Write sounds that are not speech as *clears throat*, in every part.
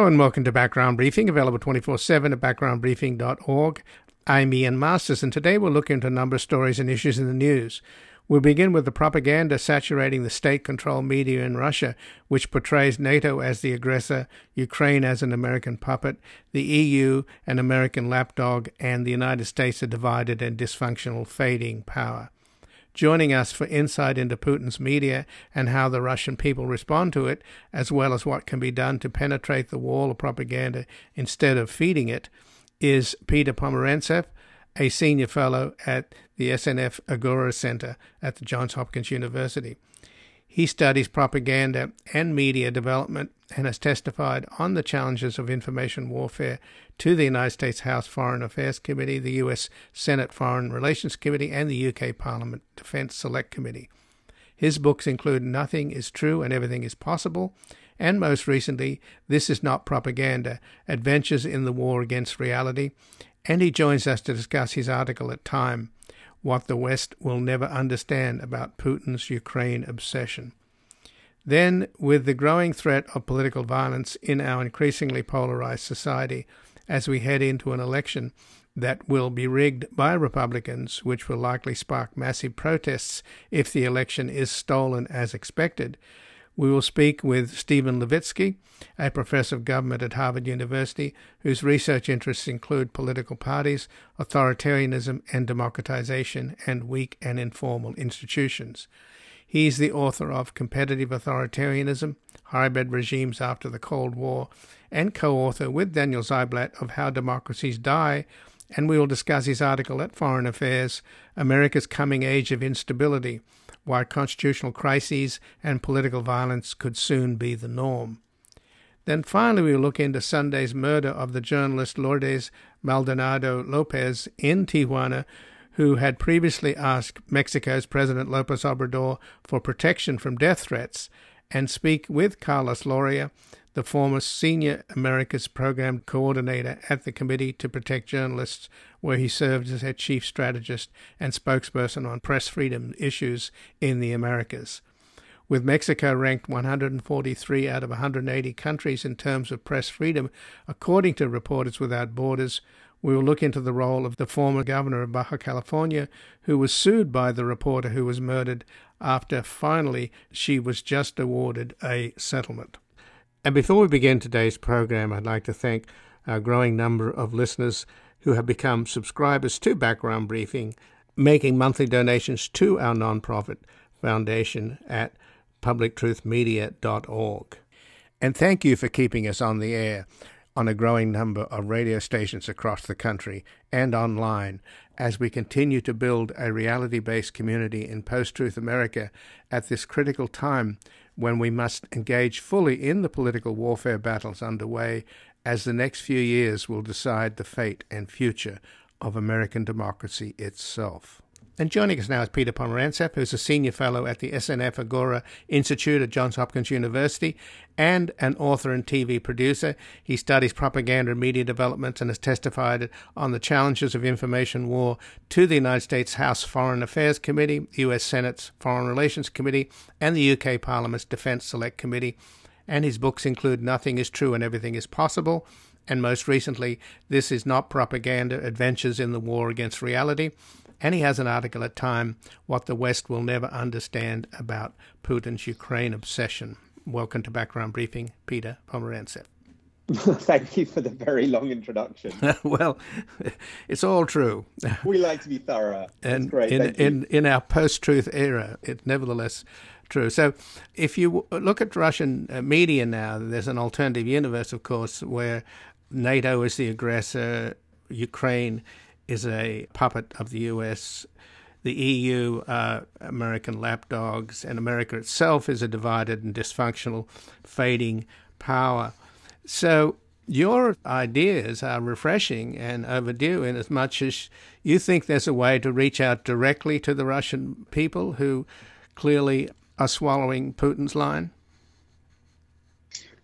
Hello and welcome to Background Briefing, available 24 7 at backgroundbriefing.org. I'm Ian Masters, and today we'll look into a number of stories and issues in the news. We'll begin with the propaganda saturating the state controlled media in Russia, which portrays NATO as the aggressor, Ukraine as an American puppet, the EU an American lapdog, and the United States a divided and dysfunctional fading power. Joining us for insight into Putin's media and how the Russian people respond to it, as well as what can be done to penetrate the wall of propaganda instead of feeding it, is Peter Pomerantsev, a senior fellow at the SNF Agora Center at the Johns Hopkins University. He studies propaganda and media development and has testified on the challenges of information warfare to the United States House Foreign Affairs Committee, the U.S. Senate Foreign Relations Committee, and the UK Parliament Defence Select Committee. His books include Nothing is True and Everything is Possible, and most recently, This is Not Propaganda Adventures in the War Against Reality, and he joins us to discuss his article at Time What the West Will Never Understand About Putin's Ukraine Obsession. Then, with the growing threat of political violence in our increasingly polarized society, as we head into an election that will be rigged by Republicans, which will likely spark massive protests if the election is stolen as expected, we will speak with Steven Levitsky, a professor of government at Harvard University, whose research interests include political parties, authoritarianism and democratization, and weak and informal institutions. He is the author of Competitive Authoritarianism, Hybrid Regimes After the Cold War, and co author with Daniel Ziblatt of How Democracies Die, and we will discuss his article at Foreign Affairs America's Coming Age of Instability why constitutional crises and political violence could soon be the norm. Then finally, we will look into Sunday's murder of the journalist Lourdes Maldonado Lopez in Tijuana, who had previously asked Mexico's President Lopez Obrador for protection from death threats, and speak with Carlos Lauría, the former Senior Americas Program Coordinator at the Committee to Protect Journalists, where he served as their chief strategist and spokesperson on press freedom issues in the Americas. With Mexico ranked 143 out of 180 countries in terms of press freedom, according to Reporters Without Borders, we will look into the role of the former governor of Baja California, who was sued by the reporter who was murdered after finally she was just awarded a settlement. And before we begin today's program, I'd like to thank our growing number of listeners who have become subscribers to Background Briefing, making monthly donations to our nonprofit foundation at publictruthmedia.org. And thank you for keeping us on the air on a growing number of radio stations across the country and online as we continue to build a reality based community in post truth America at this critical time when we must engage fully in the political warfare battles underway, as the next few years will decide the fate and future of American democracy itself. And joining us now is Peter Pomerantsev, who's a senior fellow at the SNF Agora Institute at Johns Hopkins University and an author and TV producer. He studies propaganda and media development and has testified on the challenges of information war to the United States House Foreign Affairs Committee, the U.S. Senate's Foreign Relations Committee, and the UK Parliament's Defence Select Committee. And his books include Nothing is True and Everything is Possible, and most recently, This is Not Propaganda Adventures in the War Against Reality and he has an article at Time, What the West Will Never Understand About Putin's Ukraine Obsession. Welcome to Background Briefing, Peter Pomerantsev. *laughs* Thank you for the very long introduction. *laughs* well, it's all true. We like to be thorough. That's and great. in in, in our post-truth era, it's nevertheless true. So, if you look at Russian uh, media now, there's an alternative universe, of course, where NATO is the aggressor, Ukraine is a puppet of the U.S. The EU, uh, American lapdogs, and America itself is a divided and dysfunctional, fading power. So your ideas are refreshing and overdue in as much as you think there's a way to reach out directly to the Russian people who clearly are swallowing Putin's line?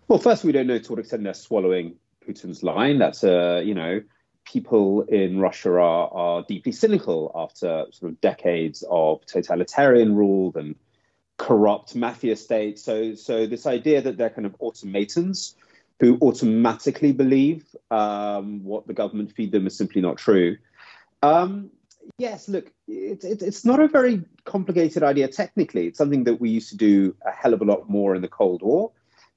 Well, first, we don't know to what extent they're swallowing Putin's line. That's a, you know, people in Russia are, are deeply cynical after sort of decades of totalitarian rule and corrupt mafia states. So, so this idea that they're kind of automatons who automatically believe um, what the government feed them is simply not true. Um, yes, look, it, it, it's not a very complicated idea technically. It's something that we used to do a hell of a lot more in the Cold War.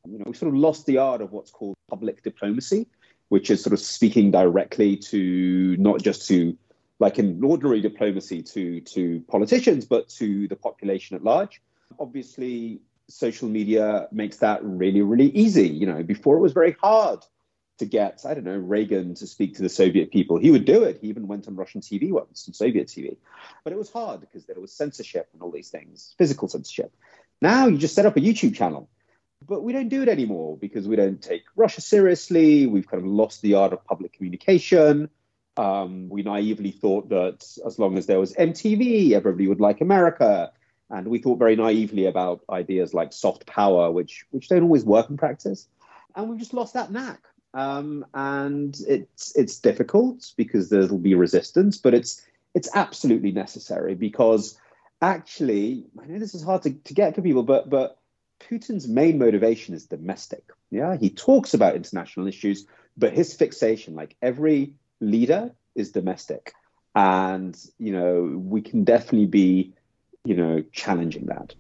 You know, we sort of lost the art of what's called public diplomacy, which is sort of speaking directly to not just to like in ordinary diplomacy to to politicians, but to the population at large. Obviously, social media makes that really, really easy. You know, before it was very hard to get, I don't know, Reagan to speak to the Soviet people. He would do it. He even went on Russian TV once, on Soviet TV. But it was hard because there was censorship and all these things, physical censorship. Now you just set up a YouTube channel. But we don't do it anymore because we don't take Russia seriously. We've kind of lost the art of public communication. Um, we naively thought that as long as there was MTV, everybody would like America. And we thought very naively about ideas like soft power, which which don't always work in practice. And we've just lost that knack. Um, and it's it's difficult because there'll be resistance, but it's it's absolutely necessary because actually, I know this is hard to, to get to people, but but Putin's main motivation is domestic. Yeah, he talks about international issues, but his fixation, like every leader, is domestic. And you know, we can definitely be you know, challenging that.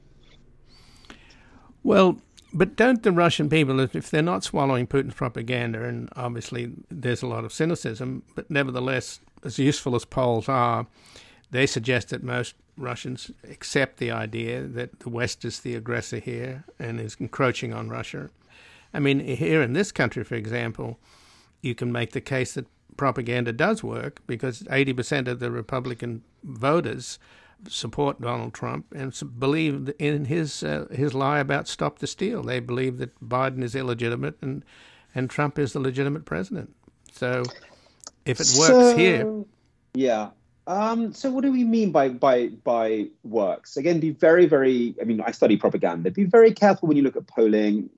Well, but don't the Russian people, if they're not swallowing Putin's propaganda, and obviously there's a lot of cynicism, but nevertheless, as useful as polls are, they suggest that most Russians accept the idea that the West is the aggressor here and is encroaching on Russia. I mean, here in this country, for example, you can make the case that propaganda does work because 80% of the Republican voters support Donald Trump and believe in his uh, his lie about stop the steal. They believe that Biden is illegitimate and and Trump is the legitimate president. So if it works so, here, yeah. Um, so what do we mean by by by works? Again, be very very. I mean, I study propaganda. Be very careful when you look at polling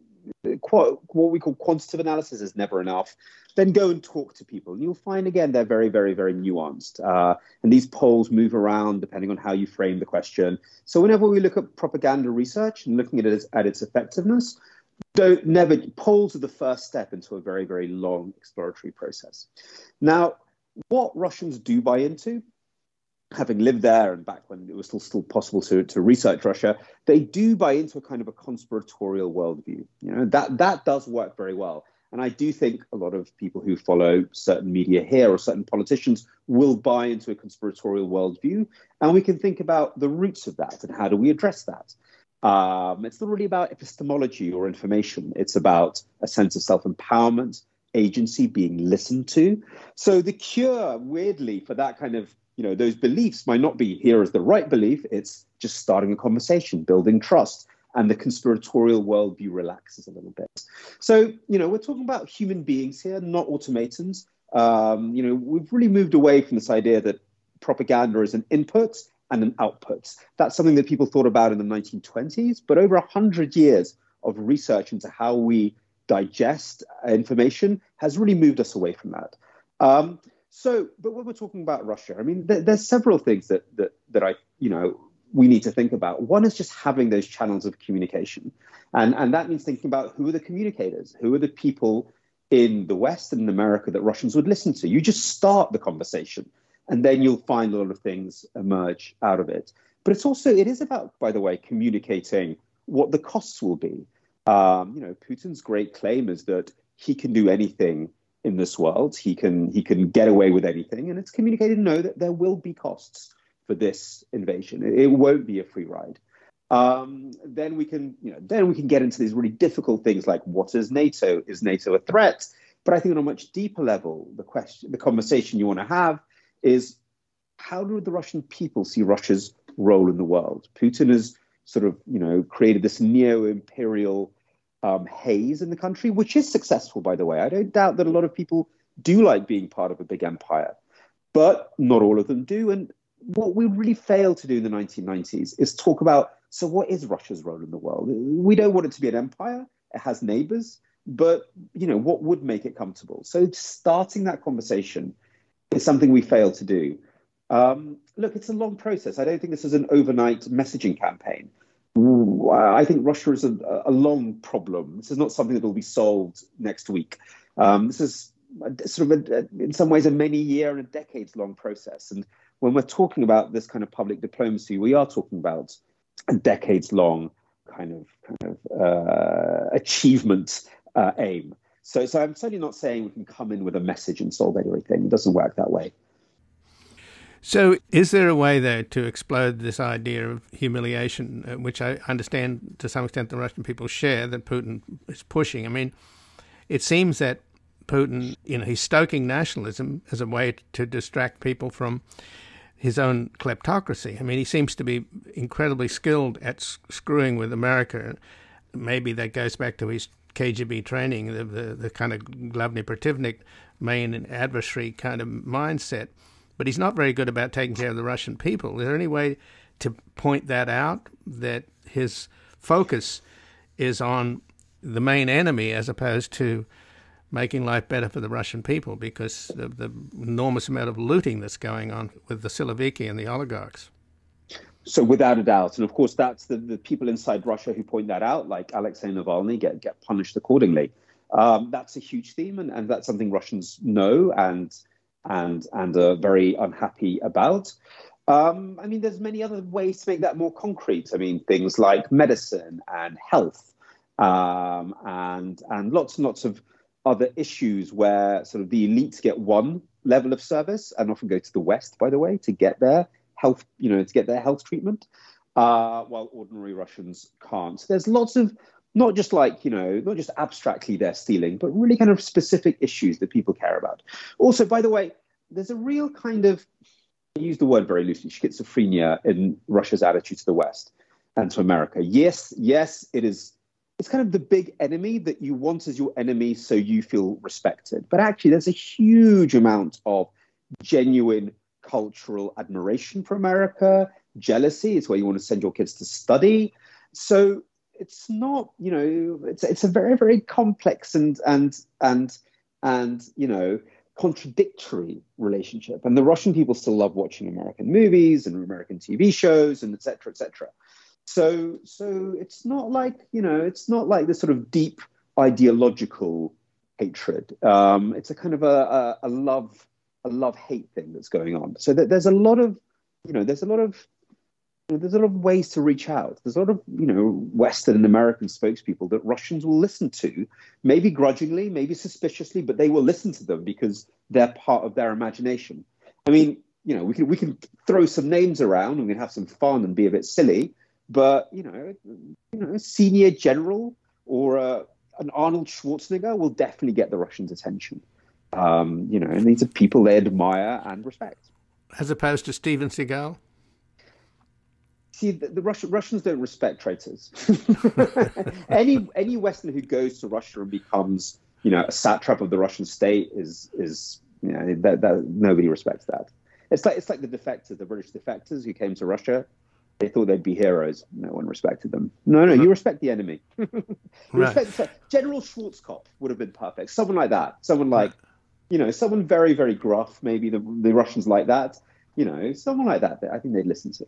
what we call quantitative analysis is never enough. Then go and talk to people. And you'll find again they're very, very, very nuanced. Uh, and these polls move around depending on how you frame the question. So whenever we look at propaganda research and looking at it as, at its effectiveness, don't never polls are the first step into a very, very long exploratory process. Now, what Russians do buy into having lived there and back when it was still, still possible to, to research Russia, they do buy into a kind of a conspiratorial worldview. You know, that, that does work very well. And I do think a lot of people who follow certain media here or certain politicians will buy into a conspiratorial worldview. And we can think about the roots of that and how do we address that. Um, it's not really about epistemology or information, it's about a sense of self empowerment, agency being listened to. So the cure, weirdly, for that kind of you know those beliefs might not be here as the right belief it's just starting a conversation building trust and the conspiratorial worldview relaxes a little bit. So you know we're talking about human beings here not automatons. Um, you know we've really moved away from this idea that propaganda is an input and an output. That's something that people thought about in the 1920s but over 100 years of research into how we digest information has really moved us away from that. Um, so, but when we're talking about Russia, I mean, there, there's several things that, that that I, you know, we need to think about. One is just having those channels of communication, and and that means thinking about who are the communicators, who are the people in the West and in America that Russians would listen to. You just start the conversation, and then you'll find a lot of things emerge out of it. But it's also it is about, by the way, communicating what the costs will be. Um, you know, Putin's great claim is that he can do anything in this world. He can he can get away with anything, and it's communicated no that there will be costs for this invasion. It, won't be a free ride. Um, then we can you know then we can get into these really difficult things like what is NATO? Is NATO a threat? But I think on a much deeper level, the question, the conversation you want to have is how do the Russian people see Russia's role in the world? Putin has sort of you know created this neo-imperial um, haze in the country, which is successful, by the way. I don't doubt that a lot of people do like being part of a big empire, but not all of them do. And what we really failed to do in the 1990s is talk about so, what is Russia's role in the world? We don't want it to be an empire, it has neighbors, but you know, what would make it comfortable? So, starting that conversation is something we failed to do. Um, look, it's a long process. I don't think this is an overnight messaging campaign. I think Russia is a, a, long problem. This is not something that will be solved next week. Um, this is sort of, a, in some ways, a many year and a decades long process. And when we're talking about this kind of public diplomacy, we are talking about a decades long kind of kind of uh, achievement uh, aim. So, so I'm certainly not saying we can come in with a message and solve everything. It doesn't work that way. So, is there a way, though, to explode this idea of humiliation, uh, which I understand to some extent the Russian people share, that Putin is pushing? I mean, it seems that Putin, you know, he's stoking nationalism as a way to distract people from his own kleptocracy. I mean, he seems to be incredibly skilled at screwing with America. Maybe that goes back to his KGB training, the, the, the kind of Glavny Protivnik, main adversary kind of mindset but he's not very good about taking care of the Russian people. Is there any way to point that out that his focus is on the main enemy as opposed to making life better for the Russian people because of the enormous amount of looting that's going on with the Siloviki and the oligarchs? So without a doubt, and of course that's the, the people inside Russia who point that out, like Alexei Navalny, get get punished accordingly. Um, that's a huge theme, and, and that's something Russians know and and and are very unhappy about. Um, I mean, there's many other ways to make that more concrete. I mean, things like medicine and health, um, and and lots and lots of other issues where sort of the elites get one level of service and often go to the West, by the way, to get their health, you know, to get their health treatment, uh, while ordinary Russians can't. So there's lots of not just like you know not just abstractly they're stealing but really kind of specific issues that people care about also by the way there's a real kind of I use the word very loosely schizophrenia in russia's attitude to the west and to america yes yes it is it's kind of the big enemy that you want as your enemy so you feel respected. But actually there's a huge amount of genuine cultural admiration for america. Jealousy is where you want to send your kids to study. So it's not you know it's it's a very very complex and and and and you know contradictory relationship. And the russian people still love watching american movies and american tv shows and etc etc so so it's not like you know it's not like this sort of deep ideological hatred um, it's a kind of a, a, a love a love hate thing that's going on so that there's a lot of you know there's a lot of there's a lot of ways to reach out. There's a lot of, you know, Western and American spokespeople that Russians will listen to, maybe grudgingly, maybe suspiciously, but they will listen to them because they're part of their imagination. I mean, you know, we can we can throw some names around and we can have some fun and be a bit silly, but you know, you know, a senior general or uh, an Arnold Schwarzenegger will definitely get the Russians' attention. Um, you know, and these are people they admire and respect. As opposed to Steven Seagal see the, the Russian, Russians don't respect traitors. *laughs* any any Westerner who goes to Russia and becomes you know a satrap of the Russian state is is you know that, that nobody respects that. It's like it's like the defectors, the British defectors who came to Russia. They thought they'd be heroes. No one respected them. No, no, mm-hmm. you respect the enemy. *laughs* right. respect, General Schwarzkopf would have been perfect. Someone like that. Someone like, you know, someone very, very gruff. Maybe the the Russians like that. You know, someone like that. I think they'd listen to.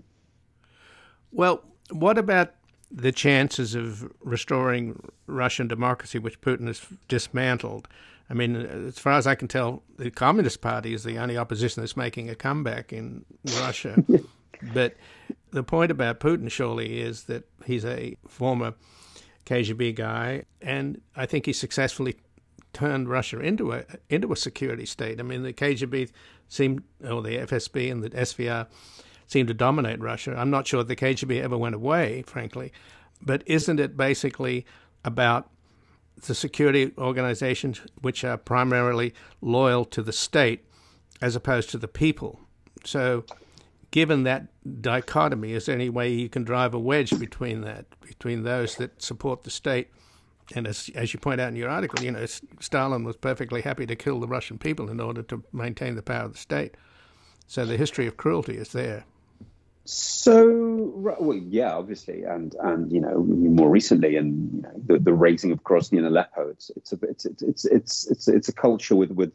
Well, what about the chances of restoring Russian democracy, which Putin has dismantled? I mean, as far as I can tell, the Communist Party is the only opposition that's making a comeback in Russia. *laughs* but the point about Putin, surely, is that he's a former KGB guy, and I think he successfully turned Russia into a into a security state. I mean, the KGB seemed, or the FSB and the SVR seemed to dominate Russia. I'm not sure the KGB ever went away, frankly, but isn't it basically about the security organizations which are primarily loyal to the state as opposed to the people? So, given that dichotomy, is any way you can drive a wedge between that, between those that support the state? And as, as you point out in your article, you know, Stalin was perfectly happy to kill the Russian people in order to maintain the power of the state. So the history of cruelty is there. So, well, yeah, obviously, and and you know more recently, and you know the, the razing of Grozny and Aleppo. It's it's a it's it's it's it's it's a culture with with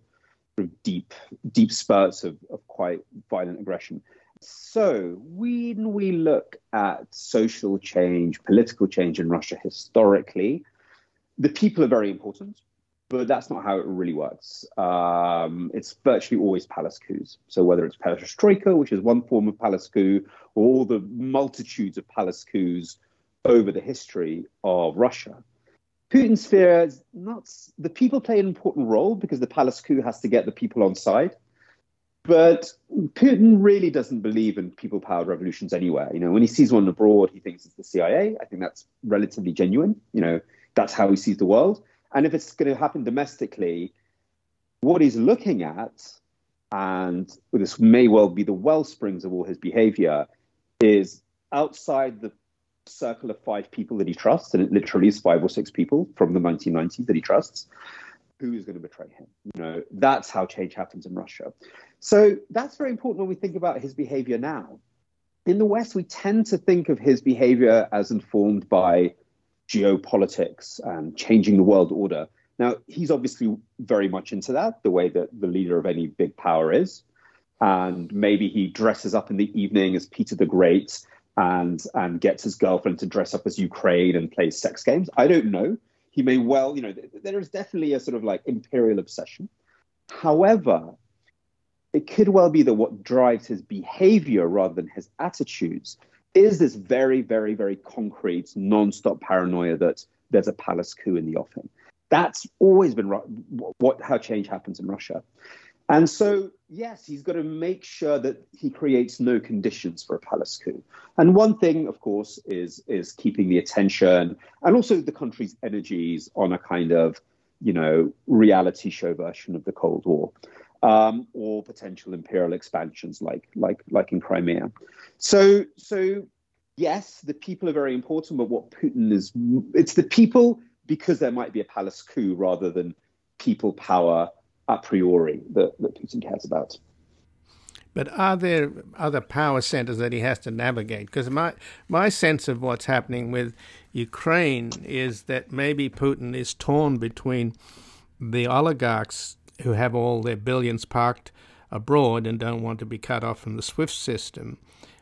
deep deep spurts of, of quite violent aggression. So, when we look at social change, political change in Russia historically, the people are very important, but that's not how it really works. Um, it's virtually always palace coups. So, whether it's perestroika, which is one form of palace coup, or all the multitudes of palace coups over the history of Russia, Putin's fear is not the people play an important role because the palace coup has to get the people on side. But Putin really doesn't believe in people powered revolutions anywhere. You know, when he sees one abroad, he thinks it's the CIA. I think that's relatively genuine. You know, that's how he sees the world. And if it's going to happen domestically, what he's looking at, and this may well be the well springs of all his behavior, is outside the circle of five people that he trusts, and it literally is five or six people from the 1990s that he trusts who is going to betray him. You know, that's how change happens in Russia. So that's very important when we think about his behavior now. In the West, we tend to think of his behavior as informed by geopolitics and changing the world order. Now, he's obviously very much into that, the way that the leader of any big power is. And maybe he dresses up in the evening as Peter the Great and and gets his girlfriend to dress up as Ukraine and plays sex games. I don't know he may well, you know, there is definitely a sort of like imperial obsession. However, it could well be that what drives his behavior rather than his attitudes is this very, very, very concrete, non-stop paranoia that there's a palace coup in the offing. That's always been what how change happens in Russia. And so, yes, he's got to make sure that he creates no conditions for a palace coup. And one thing, of course, is is keeping the attention and also the country's energies on a kind of, you know, reality show version of the Cold War, um, or potential imperial expansions like like like in Crimea. So so yes, the people are very important, but what Putin is it's the people because there might be a palace coup rather than people power a priori that, that Putin cares about. But are there other power centers that he has to navigate? Because my my sense of what's happening with Ukraine is that maybe Putin is torn between the oligarchs who have all their billions parked abroad and don't want to be cut off from the SWIFT system.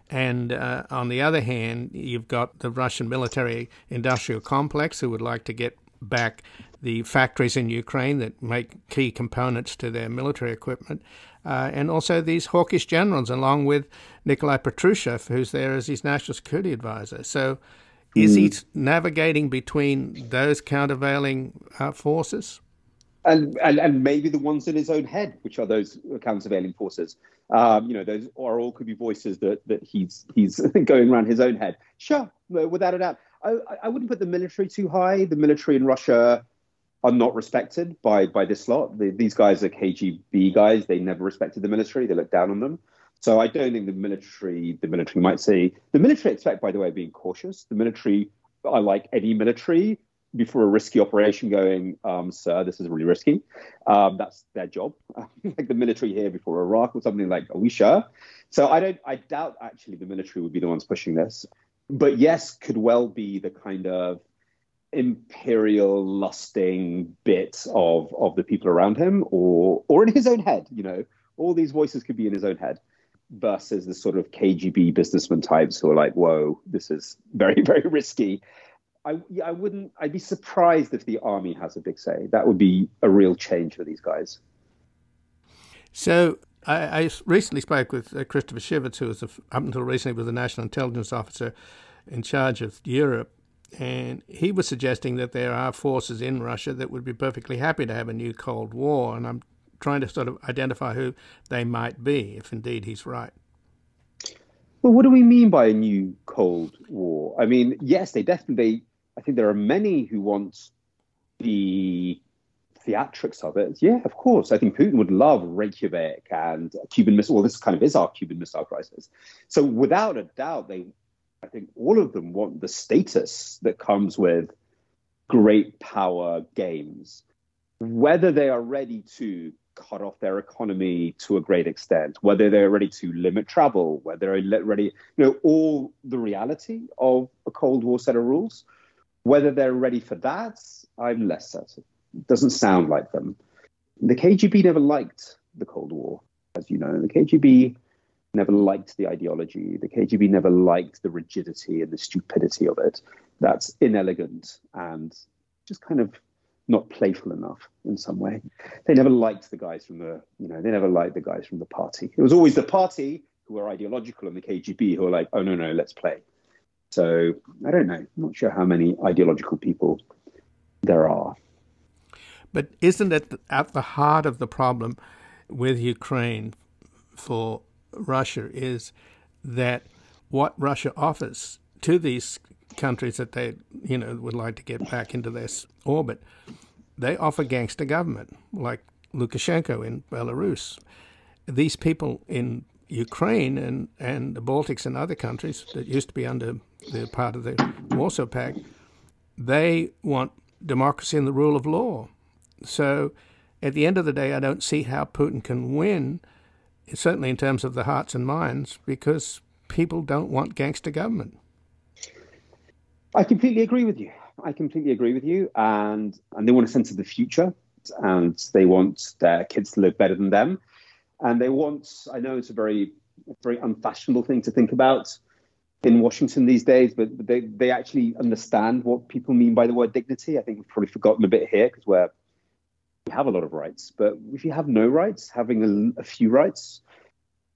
And uh, on the other hand, you've got the Russian military industrial complex who would like to get back the factories in Ukraine that make key components to their military equipment, uh, and also these hawkish generals, along with Nikolai Patrushev, who's there as his national security advisor. So, is mm. he navigating between those countervailing uh, forces? And, and, and maybe the ones in his own head, which are those countervailing forces. Um, you know, those are all could be voices that that he's he's *laughs* going around his own head. Sure, without a doubt. I, I wouldn't put the military too high. The military in Russia are not respected by by this lot. The, these guys are KGB guys. They never respected the military. They look down on them. So I don't think the military. The military might say the military expect, by the way, being cautious. The military are like any military before a risky operation, going, um, "Sir, this is really risky." Um, that's their job. *laughs* like the military here before Iraq or something like, "Are we sure?" So I don't. I doubt actually the military would be the ones pushing this. But yes, could well be the kind of imperial lusting bit of of the people around him or or in his own head you know? All these voices could be in his own head versus the sort of kgb businessman types who are like whoa this is very *laughs* very risky. I i wouldn't i'd be surprised if the army has a big say. That would be a real change for these guys. So I, I recently spoke with uh, Christopher Chivvis, who was a, up until recently was the national intelligence officer in charge of Europe, and he was suggesting that there are forces in Russia that would be perfectly happy to have a new Cold War. And I'm trying to sort of identify who they might be, if indeed he's right. Well, what do we mean by a new Cold War? I mean, yes, they definitely, I think there are many who want the theatrics of it. Yeah, of course. I think Putin would love Reykjavik and Cuban Missile. Well, this kind of is our Cuban Missile Crisis. So without a doubt, they I think all of them want the status that comes with great power games. Whether they are ready to cut off their economy to a great extent, whether they're ready to limit travel, whether they're ready, you know, all the reality of a Cold War set of rules. Whether they're ready for that, I'm less certain. It doesn't sound like them. The KGB never liked the Cold War, as you know. The KGB never liked the ideology. The KGB never liked the rigidity and the stupidity of it. That's inelegant and just kind of not playful enough in some way. They never liked the guys from the, you know, they never liked the guys from the party. It was always the party who were ideological and the KGB who were like, oh, no, no, let's play. So I don't know. I'm not sure how many ideological people there are. But isn't it at the heart of the problem with Ukraine for Russia is that what Russia offers to these countries that they, you know, would like to get back into their orbit, they offer gangster government like Lukashenko in Belarus. These people in Ukraine and, and the Baltics and other countries that used to be under the part of the Warsaw Pact, they want democracy and the rule of law. So at the end of the day, I don't see how Putin can win, certainly in terms of the hearts and minds, because people don't want gangster government. I completely agree with you. I completely agree with you. And, and they want a sense of the future and they want their kids to live better than them. And they want, I know it's a very, very unfashionable thing to think about in Washington these days, but they, they actually understand what people mean by the word dignity. I think we've probably forgotten a bit here because we're we have a lot of rights. But if you have no rights, having a, a few rights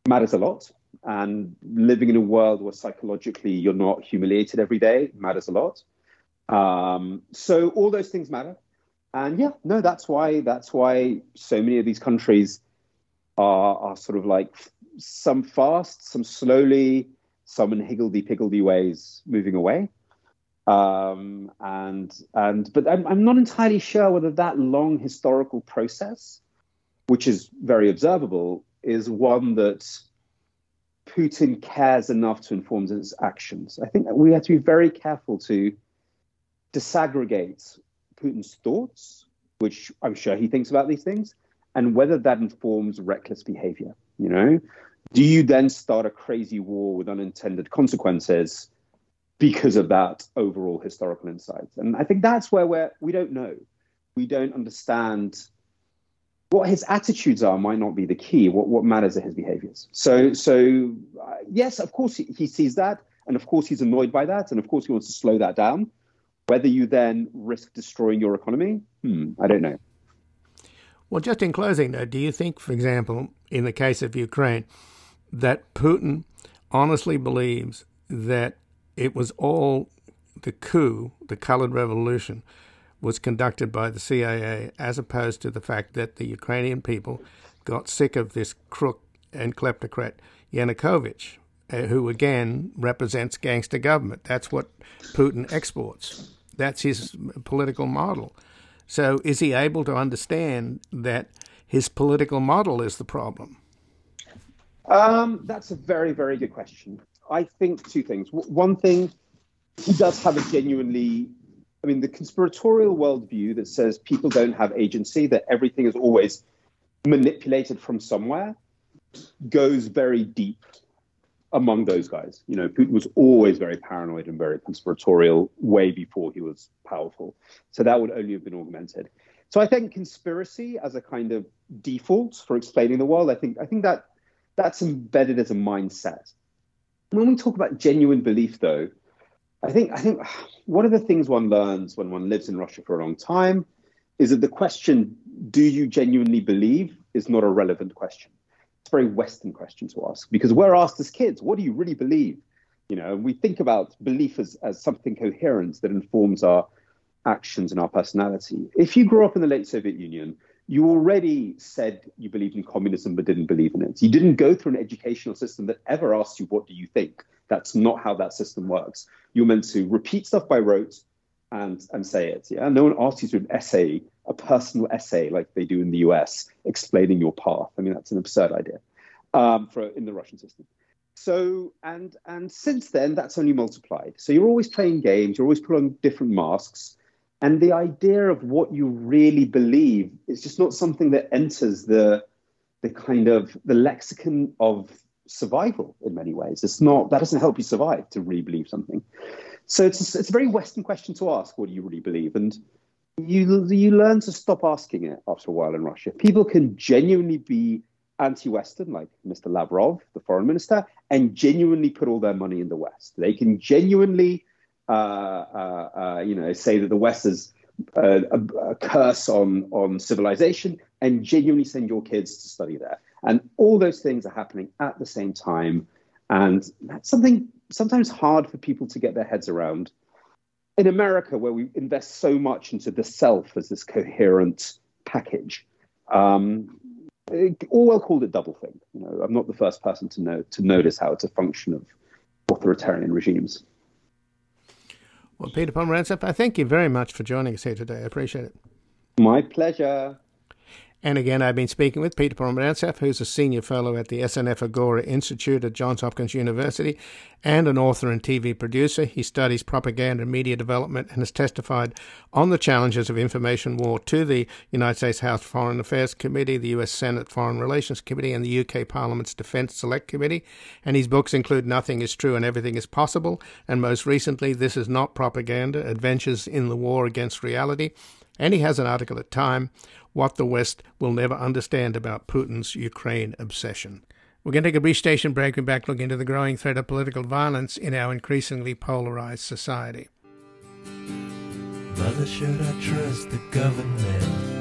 matters a lot. And living in a world where psychologically you're not humiliated every day matters a lot. Um, so all those things matter. And yeah, no, that's why that's why so many of these countries are are sort of like some fast, some slowly, some in higgledy piggledy ways moving away. Um, and and but I'm, I'm not entirely sure whether that long historical process, which is very observable, is one that Putin cares enough to inform his actions. I think we have to be very careful to disaggregate Putin's thoughts, which I'm sure he thinks about these things, and whether that informs reckless behavior. You know, do you then start a crazy war with unintended consequences? Because of that overall historical insight. And I think that's where we're, we don't know. We don't understand what his attitudes are might not be the key. What, what matters are his behaviors. So, so uh, yes, of course he, he sees that. And of course he's annoyed by that. And of course he wants to slow that down. Whether you then risk destroying your economy, hmm, I don't know. Well, just in closing, though, do you think, for example, in the case of Ukraine, that Putin honestly believes that it was all the coup, the colored revolution, was conducted by the CIA, as opposed to the fact that the Ukrainian people got sick of this crook and kleptocrat Yanukovych, uh, who again represents gangster government. That's what Putin exports. That's his political model. So, is he able to understand that his political model is the problem? Um, that's a very, very good question. I think two things. One thing, he does have a genuinely, I mean, the conspiratorial worldview that says people don't have agency, that everything is always manipulated from somewhere, goes very deep among those guys. You know, Putin was always very paranoid and very conspiratorial way before he was powerful. So that would only have been augmented. So I think conspiracy as a kind of default for explaining the world, I think I think that that's embedded as a mindset. When we talk about genuine belief, though, I think I think one of the things one learns when one lives in Russia for a long time is that the question, "Do you genuinely believe?" is not a relevant question. It's a very Western question to ask because we're asked as kids, "What do you really believe?" You know, we think about belief as, as something coherent that informs our actions and our personality. If you grew up in the late Soviet Union, you already said you believed in communism but didn't believe in it. You didn't go through an educational system that ever asked you, what do you think? That's not how that system works. You're meant to repeat stuff by rote and, and say it. Yeah. No one asks you to an essay, a personal essay like they do in the US, explaining your path. I mean, that's an absurd idea um, for in the Russian system. So and and since then, that's only multiplied. So you're always playing games. You're always putting on different masks and the idea of what you really believe is just not something that enters the the kind of the lexicon of survival in many ways it's not that doesn't help you survive to really believe something so it's a, it's a very western question to ask what do you really believe and you you learn to stop asking it after a while in russia people can genuinely be anti-Western, like Mr. Lavrov, the foreign minister, and genuinely put all their money in the West. They can genuinely, Uh, uh, uh, you know, say that the West is a, a, a, curse on on civilization, and genuinely send your kids to study there. And all those things are happening at the same time, and that's something sometimes hard for people to get their heads around. In America, where we invest so much into the self as this coherent package, um, Orwell called it doublethink. You know, I'm not the first person to know to notice how it's a function of authoritarian regimes. Well, Peter Pomerantsev, I thank you very much for joining us here today. I appreciate it. My pleasure. And again, I've been speaking with Peter Pomerantsev, who's a senior fellow at the SNF Agora Institute at Johns Hopkins University and an author and TV producer. He studies propaganda and media development and has testified on the challenges of information war to the United States House Foreign Affairs Committee, the U.S. Senate Foreign Relations Committee, and the UK Parliament's Defence Select Committee. And his books include Nothing is True and Everything is Possible, and most recently, This is Not Propaganda Adventures in the War Against Reality. And he has an article at Time what the West will never understand about Putin's Ukraine obsession. We're going to take a brief station break and back look into the growing threat of political violence in our increasingly polarized society. Mother, should I trust the government?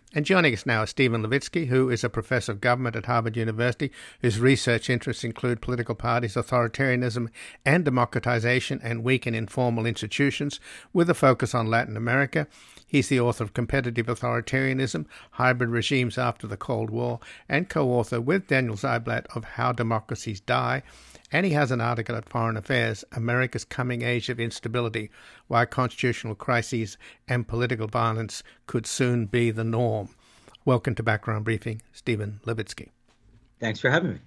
And joining us now is Steven Levitsky, who is a professor of government at Harvard University, whose research interests include political parties, authoritarianism, and democratization, and weak and informal institutions, with a focus on Latin America. He's the author of Competitive Authoritarianism, Hybrid Regimes After the Cold War, and co author with Daniel Ziblatt of How Democracies Die and he has an article at Foreign Affairs America's Coming Age of Instability Why Constitutional Crises and Political Violence Could Soon Be the Norm. Welcome to Background Briefing, Steven Levitsky. Thanks for having me.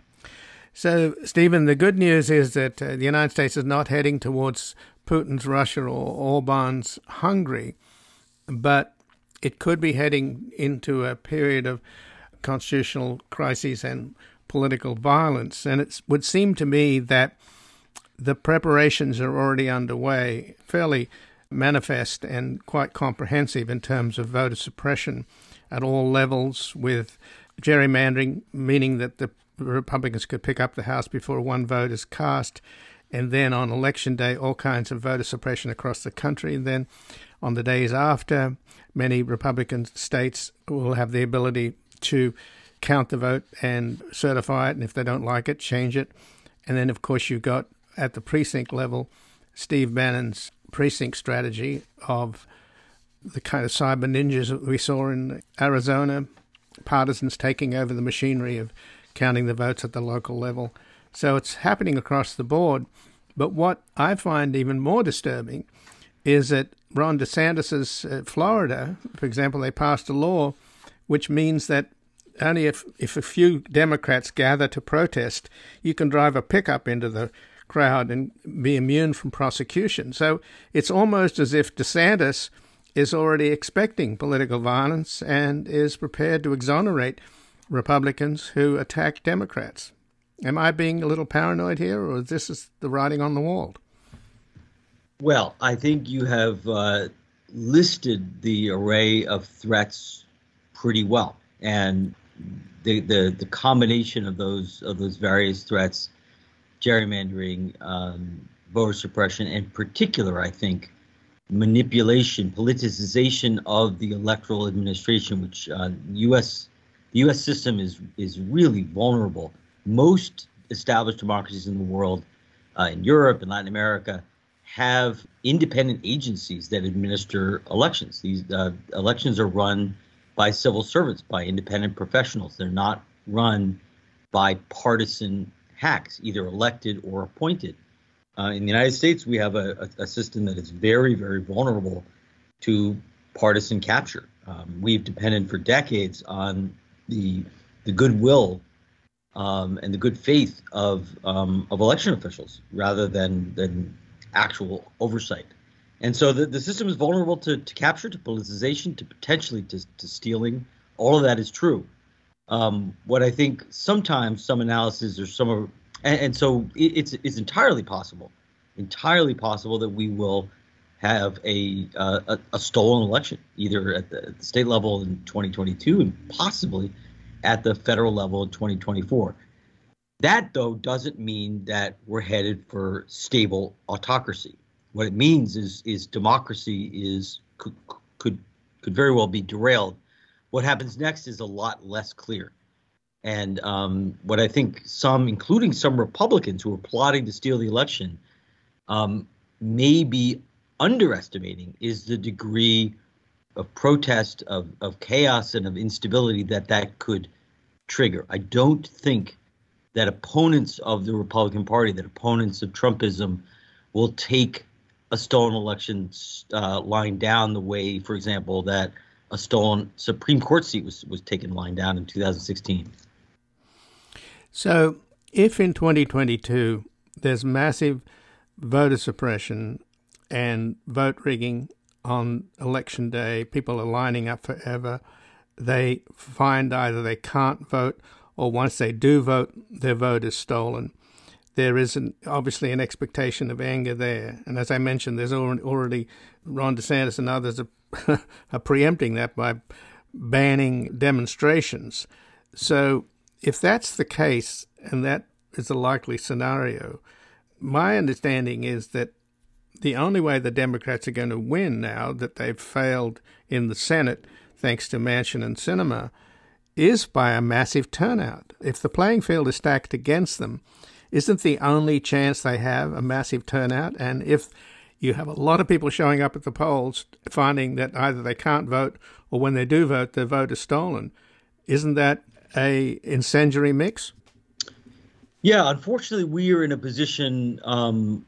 So, Steven, the good news is that uh, the United States is not heading towards Putin's Russia or Orban's Hungary, but it could be heading into a period of constitutional crises and political violence. And it would seem to me that the preparations are already underway, fairly manifest and quite comprehensive in terms of voter suppression at all levels, with gerrymandering, meaning that the Republicans could pick up the House before one vote is cast, and then on election day, all kinds of voter suppression across the country. And then on the days after, many Republican states will have the ability to count the vote and certify it, and if they don't like it, change it. And then, of course, you've got at the precinct level Steve Bannon's precinct strategy of the kind of cyber ninjas that we saw in Arizona, partisans taking over the machinery of counting the votes at the local level. So it's happening across the board. But what I find even more disturbing is that Ron DeSantis's uh, Florida, for example, they passed a law which means that only if, if a few Democrats gather to protest, you can drive a pickup into the crowd and be immune from prosecution. So it's almost as if DeSantis is already expecting political violence and is prepared to exonerate Republicans who attack Democrats. Am I being a little paranoid here, or is this is the writing on the wall? Well, I think you have uh, listed the array of threats pretty well. And the, the the combination of those of those various threats, gerrymandering, um, voter suppression, in particular, I think manipulation, politicization of the electoral administration, which uh, U.S. the U.S. system is is really vulnerable. Most established democracies in the world, uh, in Europe and Latin America, have independent agencies that administer elections. These uh, elections are run by civil servants, by independent professionals. They're not run by partisan hacks, either elected or appointed. Uh, in the United States, we have a, a, a, system that is very, very vulnerable to partisan capture. Um, we've depended for decades on the the goodwill um, and the good faith of um, of election officials rather than than actual oversight. And so the, the system is vulnerable to, to capture, to politicization, to potentially to, to stealing. All of that is true. Um, what I think sometimes some analysis or some of, and, and so it, it's it's entirely possible, entirely possible that we will have a, uh, a, a stolen election either at the, at the, state level in 2022 and possibly at the federal level in 2024. That though doesn't mean that we're headed for stable autocracy. What it means is is democracy is could could could very well be derailed. What happens next is a lot less clear. And um, what I think some, including some Republicans who are plotting to steal the election, um, may be underestimating is the degree of protest, of, of chaos, and of instability that that could trigger. I don't think that opponents of the Republican Party, that opponents of Trumpism, will take a stolen election uh, lying down the way, for example, that a stolen Supreme Court seat was, was taken lying down in 2016. So, if in 2022 there's massive voter suppression and vote rigging on election day, people are lining up forever. They find either they can't vote or once they do vote, their vote is stolen. There is an, obviously an expectation of anger there. And as I mentioned, there's already Ron DeSantis and others are, *laughs* preempting that by banning demonstrations. So if that's the case, and that is a likely scenario, my understanding is that the only way the Democrats are going to win now that they've failed in the Senate, thanks to Manchin and Sinema, is by a massive turnout. If the playing field is stacked against them, isn't the only chance they have a massive turnout? And if you have a lot of people showing up at the polls finding that either they can't vote or when they do vote, their vote is stolen, isn't that a incendiary mix? Yeah, unfortunately, we are in a position um,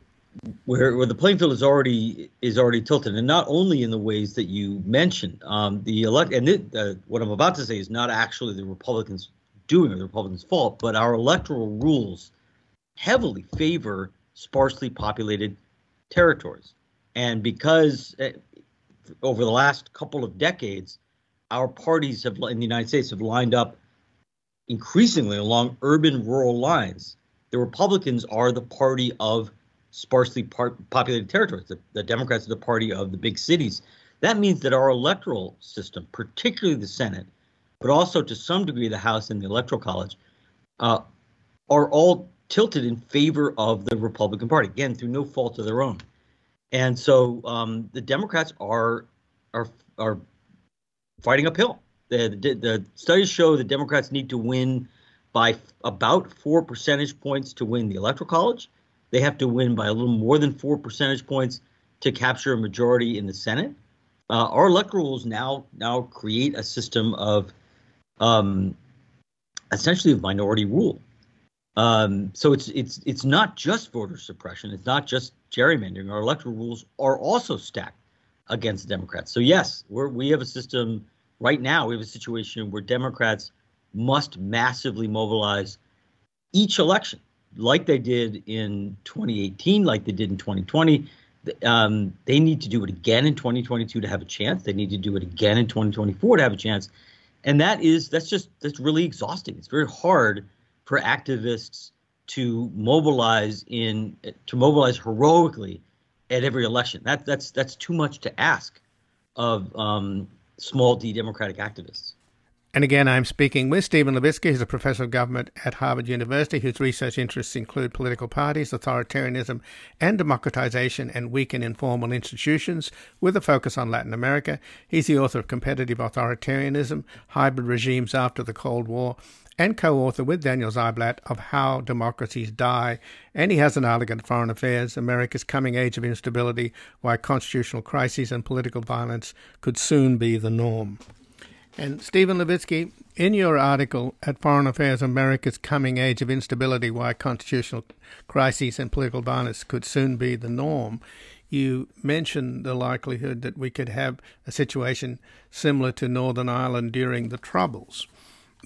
where where the playing field is already is already tilted, and not only in the ways that you mentioned. Um, the elect and it, uh, what I'm about to say is not actually the Republicans doing or the Republicans' fault, but our electoral rules heavily favor sparsely populated territories, and because uh, over the last couple of decades, our parties have in the United States have lined up increasingly along urban rural lines. The Republicans are the party of sparsely par- populated territories. The, the Democrats are the party of the big cities. That means that our electoral system, particularly the Senate, but also to some degree the House and the Electoral College, uh, are all tilted in favor of the Republican Party, again, through no fault of their own. And so um, the Democrats are are are fighting uphill. The, the, the studies show the Democrats need to win by f- about four percentage points to win the Electoral College, they have to win by a little more than four percentage points to capture a majority in the Senate. Uh, our electoral rules now now create a system of um, essentially minority rule. Um, so it's it's it's not just voter suppression. It's not just gerrymandering. Our electoral rules are also stacked against Democrats. So yes, we're, we have a system right now. We have a situation where Democrats must massively mobilize each election like they did in 2018, like they did in 2020. Um, they need to do it again in 2022 to have a chance. They need to do it again in 2024 to have a chance. And that is that's just that's really exhausting. It's very hard for activists to mobilize in to mobilize heroically at every election. That that's that's too much to ask of um, small d democratic activists. And again, I'm speaking with Steven Levitsky, who's a professor of government at Harvard University, whose research interests include political parties, authoritarianism, and democratization and weak and informal institutions, with a focus on Latin America. He's the author of Competitive Authoritarianism, Hybrid Regimes After the Cold War, and co-author with Daniel Ziblatt of How Democracies Die, and he has an article at Foreign Affairs, America's Coming Age of Instability, Why Constitutional Crises and Political Violence Could Soon Be the Norm. And Steven Levitsky, in your article at Foreign Affairs America's Coming Age of Instability Why Constitutional Crises and Political Violence Could Soon Be the Norm, you mentioned the likelihood that we could have a situation similar to Northern Ireland during the Troubles.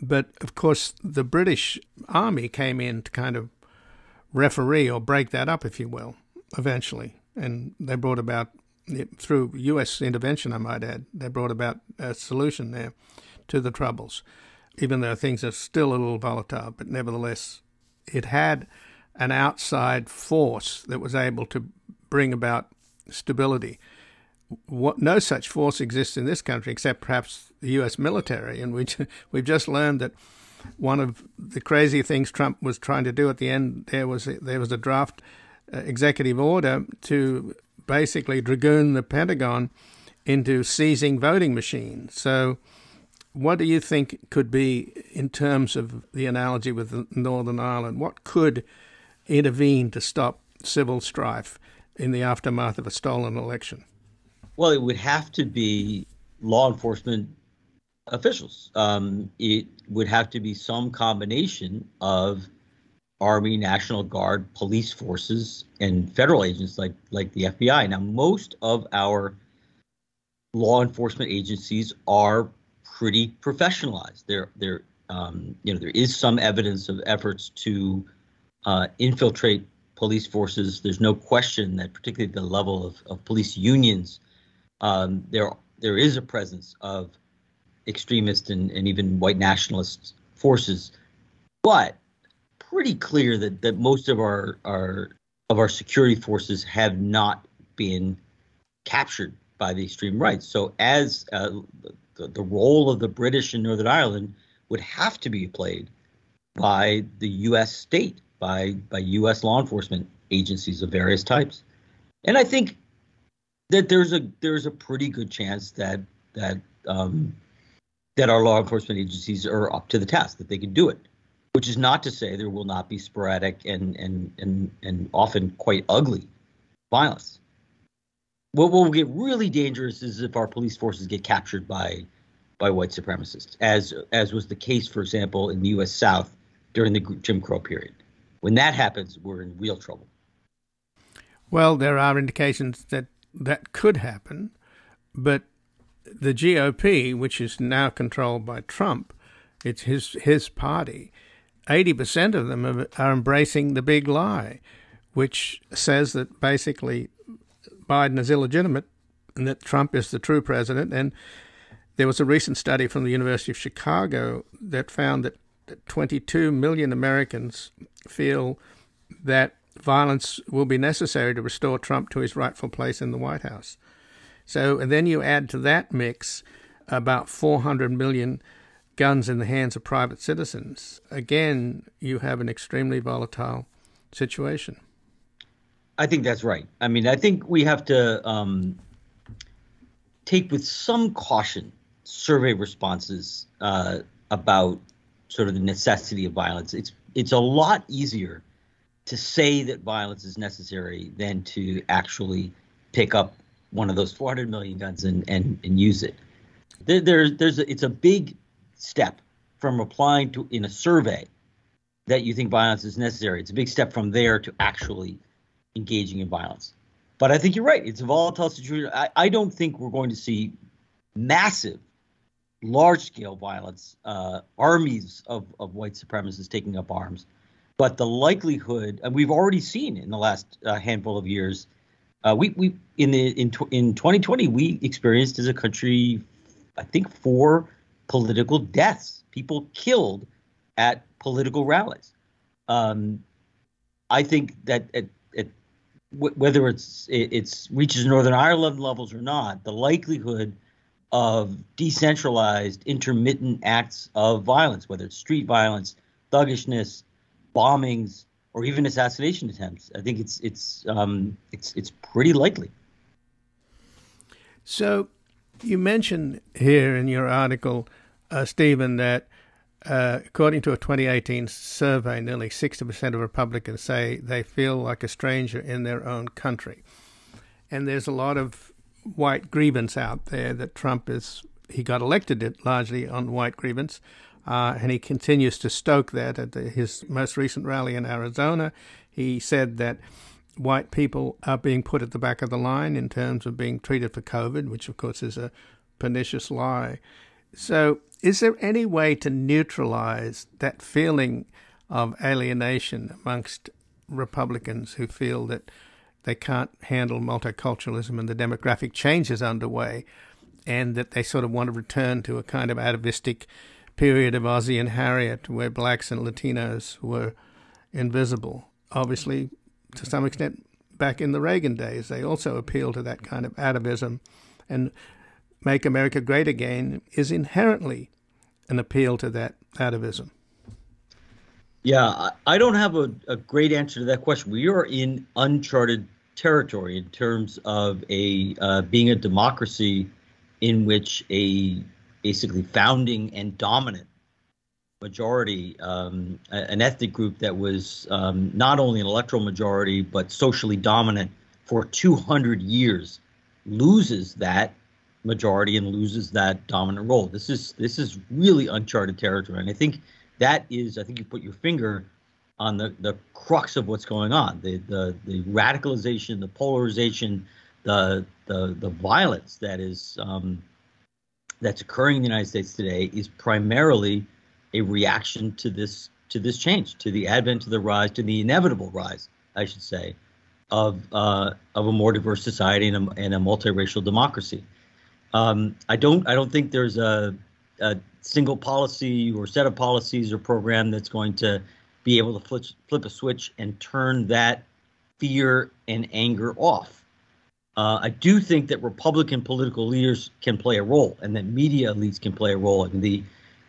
But of course, the British Army came in to kind of referee or break that up, if you will, eventually. And they brought about, through U.S. intervention, I might add, they brought about a solution there to the troubles, even though things are still a little volatile. But nevertheless, it had an outside force that was able to bring about stability. What, no such force exists in this country except perhaps the U.S. military, and we *laughs* we've just learned that one of the crazy things Trump was trying to do at the end there was there was a draft uh, executive order to basically dragoon the Pentagon into seizing voting machines. So, what do you think could be in terms of the analogy with Northern Ireland? What could intervene to stop civil strife in the aftermath of a stolen election? Well, it would have to be law enforcement officials. Um, it would have to be some combination of Army, National Guard, police forces, and federal agents like like the FBI. Now, most of our law enforcement agencies are pretty professionalized. There, there, um, you know, there is some evidence of efforts to uh, infiltrate police forces. There's no question that, particularly at the level of, of police unions, um, there there is a presence of extremist and, and even white nationalist forces. But pretty clear that, that most of our, our of our security forces have not been captured by the extreme right. So as uh, the, the role of the British in Northern Ireland would have to be played by the U.S. state, by by U.S. law enforcement agencies of various types, and I think that there's a there's a pretty good chance that that um, that our law enforcement agencies are up to the task, that they can do it. Which is not to say there will not be sporadic and and and and often quite ugly violence. What will get really dangerous is if our police forces get captured by by white supremacists, as as was the case, for example, in the U.S. South during the Jim Crow period. When that happens, we're in real trouble. Well, there are indications that that could happen, but the GOP, which is now controlled by Trump, it's his his party. Eighty percent of them are embracing the big lie, which says that basically Biden is illegitimate and that Trump is the true president. And there was a recent study from the University of Chicago that found that 22 million Americans feel that violence will be necessary to restore Trump to his rightful place in the White House. So, and then you add to that mix about 400 million guns in the hands of private citizens. Again, you have an extremely volatile situation. I think that's right. I mean, I think we have to um, take with some caution survey responses uh, about sort of the necessity of violence. It's it's a lot easier to say that violence is necessary than to actually pick up one of those 400 million guns and and, and use it. There, there there's a, it's a big step from replying to in a survey that you think violence is necessary. It's a big step from there to actually engaging in violence. But I think you're right. It's a volatile situation. I, I don't think we're going to see massive, large scale violence, uh, armies of, of white supremacists taking up arms. But the likelihood, and we've already seen in the last uh, handful of years, uh, we we in the in in 2020 we experienced as a country, I think four political deaths, people killed at political rallies. Um, I think that at, at w- whether it's it, it's reaches Northern Ireland levels or not, the likelihood of decentralized, intermittent acts of violence, whether it's street violence, thuggishness, bombings, or even assassination attempts. I think it's it's um, it's it's pretty likely. So, you mentioned here in your article, uh, Steven, that uh, according to a 2018 survey, nearly 60% of Republicans say they feel like a stranger in their own country, and there's a lot of white grievance out there that Trump is he got elected largely on white grievance. Uh, and he continues to stoke that at the, his most recent rally in Arizona. He said that white people are being put at the back of the line in terms of being treated for COVID, which of course is a pernicious lie. So is there any way to neutralize that feeling of alienation amongst Republicans who feel that they can't handle multiculturalism and the demographic changes underway, and that they sort of want to return to a kind of atavistic period of Ozzie and Harriet where blacks and Latinos were invisible. Obviously, to some extent, back in the Reagan days, they also appeal to that kind of atavism. And Make America Great Again is inherently an appeal to that atavism. Yeah, I don't have a, a great answer to that question. We are in uncharted territory in terms of a uh, being a democracy in which a basically founding and dominant majority, um, an ethnic group that was um, not only an electoral majority but socially dominant for 200 years, loses that majority and loses that dominant role. This is this is really uncharted territory, and I think that is, I think you put your finger on the, the crux of what's going on the, the, the radicalization, the polarization, the, the, the violence that is um, that's occurring in the United States today is primarily a reaction to this to this change, to the advent, to the rise, to the inevitable rise, I should say, of uh, of a more diverse society and a, and a multiracial democracy. Um, I don't I don't think there's a, a single policy or set of policies or program that's going to be able to flip, flip a switch and turn that fear and anger off. Uh, I do think that Republican political leaders can play a role, and that media elites can play a role. in the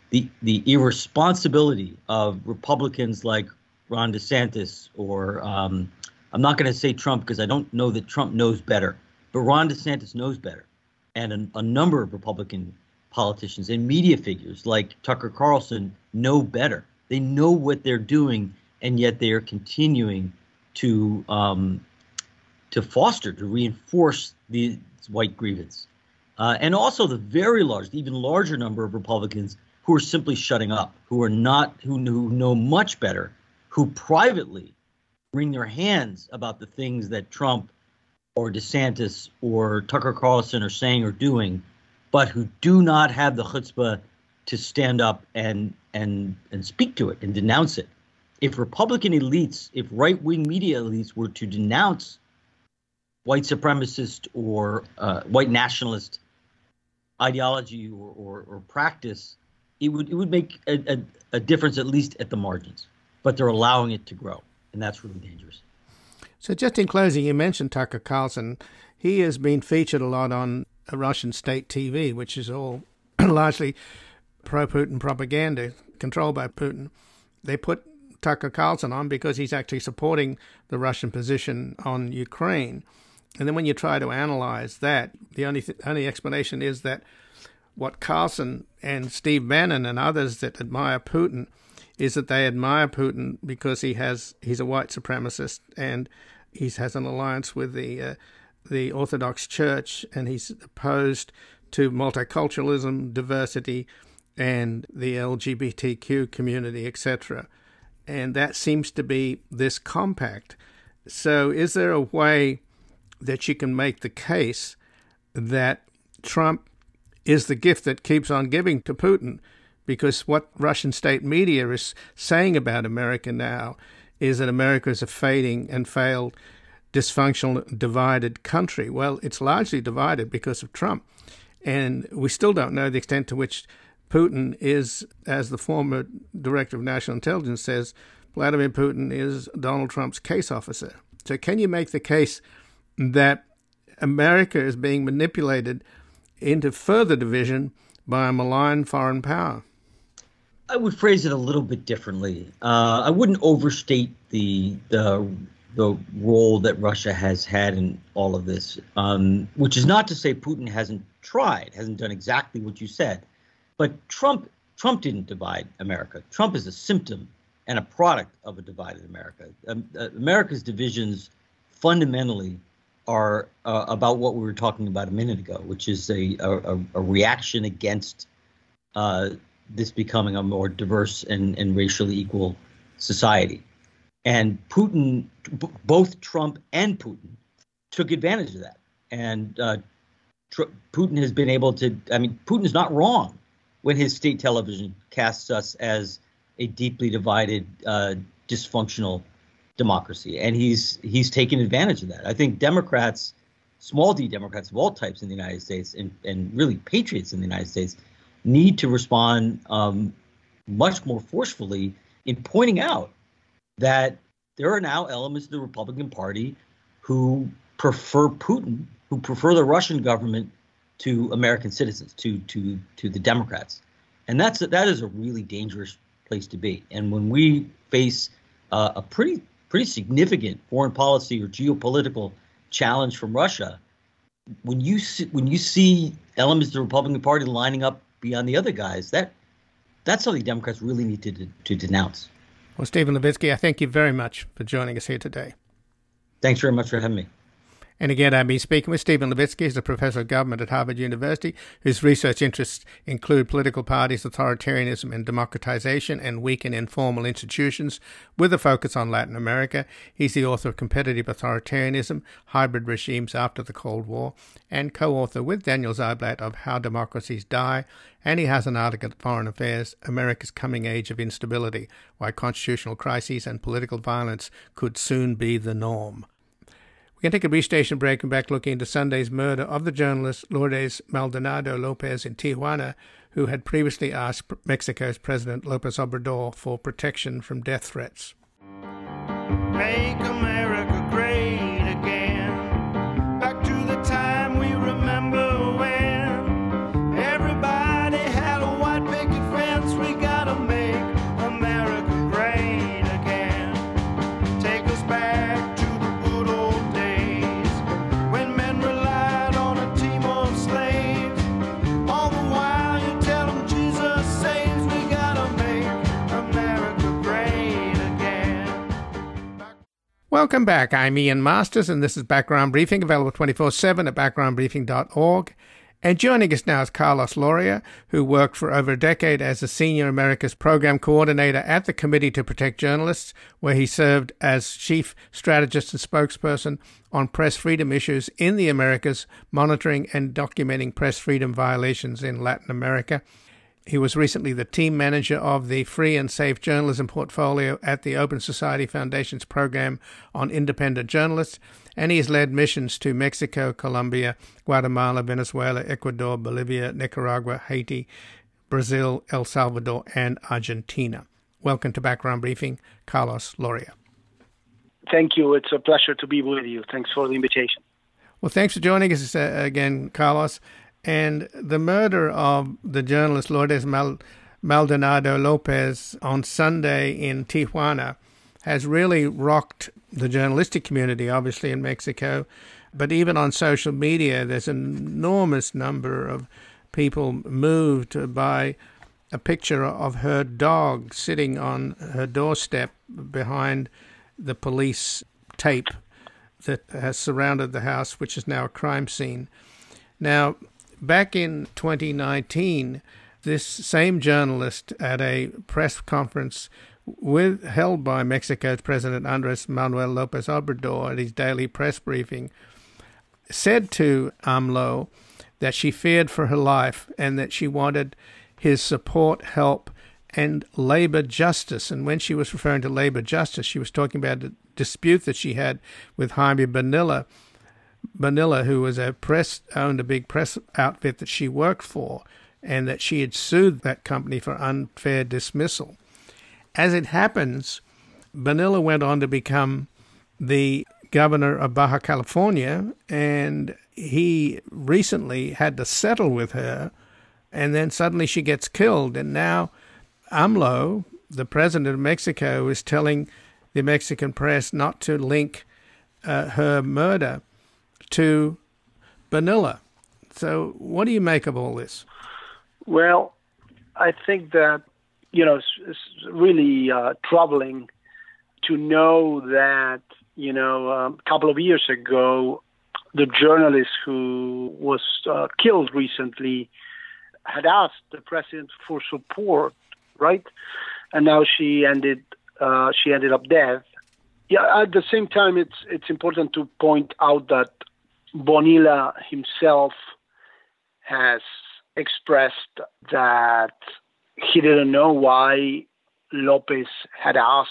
the the irresponsibility of Republicans like Ron DeSantis or um, I'm not going to say Trump because I don't know that Trump knows better, but Ron DeSantis knows better, and a, a number of Republican politicians and media figures like Tucker Carlson know better. They know what they're doing, and yet they are continuing to um, to foster, to reinforce the white grievance, uh, and also the very large, even larger number of Republicans who are simply shutting up, who are not, who, who know much better, who privately wring their hands about the things that Trump or DeSantis or Tucker Carlson are saying or doing, but who do not have the chutzpah to stand up and and and speak to it and denounce it. If Republican elites, if right wing media elites were to denounce white supremacist or uh, white nationalist ideology or, or, or, practice, it would it would make a, a, a difference at least at the margins. But they're allowing it to grow, and that's really dangerous. So, just in closing, you mentioned Tucker Carlson. He has been featured a lot on Russian state TV, which is all *clears throat* largely pro Putin propaganda controlled by Putin. They put Tucker Carlson on because he's actually supporting the Russian position on Ukraine. And then when you try to analyze that, the only th- only explanation is that what Carlson and Steve Bannon and others that admire Putin is that they admire Putin because he has he's a white supremacist and he has an alliance with the uh, the Orthodox Church, and he's opposed to multiculturalism, diversity, and the LGBTQ community, etc. And that seems to be this compact. So, is there a way that you can make the case that Trump is the gift that keeps on giving to Putin? Because what Russian state media is saying about America now is that America is a fading and failed dysfunctional, divided country. Well, it's largely divided because of Trump. And we still don't know the extent to which Putin is, as the former director of national intelligence says, Vladimir Putin is Donald Trump's case officer. So, can you make the case that America is being manipulated into further division by a malign foreign power? I would phrase it a little bit differently. Uh, I wouldn't overstate the the the role that Russia has had in all of this, um, which is not to say Putin hasn't tried, hasn't done exactly what you said, but Trump Trump didn't divide America. Trump is a symptom and a product of a divided America. Um, uh, America's divisions fundamentally are uh, about what we were talking about a minute ago, which is a a, a reaction against uh, this becoming a more diverse and, and racially equal society. And Putin, b- both Trump and Putin, took advantage of that. And uh, tr- Putin has been able to. I mean, Putin is not wrong when his state television casts us as a deeply divided, uh, dysfunctional democracy, and he's he's taken advantage of that. I think Democrats, small d Democrats of all types in the United States, and and really patriots in the United States, need to respond um, much more forcefully in pointing out that there are now elements of the Republican Party who prefer Putin, who prefer the Russian government to American citizens, to to to the Democrats, and that's that is a really dangerous place to be. And when we face uh, a pretty pretty significant foreign policy or geopolitical challenge from Russia, when you see, when you see elements of the Republican Party lining up beyond the other guys, that that's something Democrats really need to to denounce. Well, Steven Levitsky, I thank you very much for joining us here today. Thanks very much for having me. And again, I've been speaking with Steven Levitsky, he's a professor of government at Harvard University, whose research interests include political parties, authoritarianism and democratization, and weak and informal institutions, with a focus on Latin America. He's the author of Competitive Authoritarianism, Hybrid Regimes After the Cold War, and co-author with Daniel Ziblatt of How Democracies Die, and he has an article at Foreign Affairs, America's Coming Age of Instability, Why Constitutional Crises and Political Violence Could Soon Be the Norm. We can take a brief station break and back looking into Sunday's murder of the journalist Lourdes Maldonado Lopez in Tijuana, who had previously asked Mexico's President Lopez Obrador for protection from death threats. Make Welcome back. I'm Ian Masters, and this is Background Briefing, available 24 7 at backgroundbriefing.org. And joining us now is Carlos Lauría, who worked for over a decade as a senior Americas program coordinator at the Committee to Protect Journalists, where he served as chief strategist and spokesperson on press freedom issues in the Americas, monitoring and documenting press freedom violations in Latin America. He was recently the team manager of the Free and Safe Journalism portfolio at the Open Society Foundation's program on independent journalists, and he has led missions to Mexico, Colombia, Guatemala, Venezuela, Ecuador, Bolivia, Nicaragua, Haiti, Brazil, El Salvador, and Argentina. Welcome to Background Briefing, Carlos Lauría. Thank you. It's a pleasure to be with you. Thanks for the invitation. Well, thanks for joining us uh, again, Carlos. And the murder of the journalist Lourdes Mal- Maldonado Lopez on Sunday in Tijuana has really rocked the journalistic community, obviously, in Mexico. But even on social media, there's an enormous number of people moved by a picture of her dog sitting on her doorstep behind the police tape that has surrounded the house, which is now a crime scene. Now, back in 2019, this same journalist at a press conference with, held by Mexico's President Andres Manuel Lopez Obrador at his daily press briefing said to AMLO that she feared for her life and that she wanted his support, help, and labor justice. And when she was referring to labor justice, she was talking about a dispute that she had with Jaime Bonilla, Bonilla, who was a press owned a big press outfit that she worked for, and that she had sued that company for unfair dismissal. As it happens, Bonilla went on to become the governor of Baja California, and he recently had to settle with her, and then suddenly she gets killed, and now AMLO, the president of Mexico, is telling the Mexican press not to link uh, her murder to Bonilla. So, what do you make of all this? Well, I think that you know it's, it's really uh, troubling to know that you know um, a couple of years ago, the journalist who was uh, killed recently had asked the president for support, right? And now she ended uh, she ended up dead. Yeah. At the same time, it's it's important to point out that Bonilla himself has expressed that he didn't know why Lopez had asked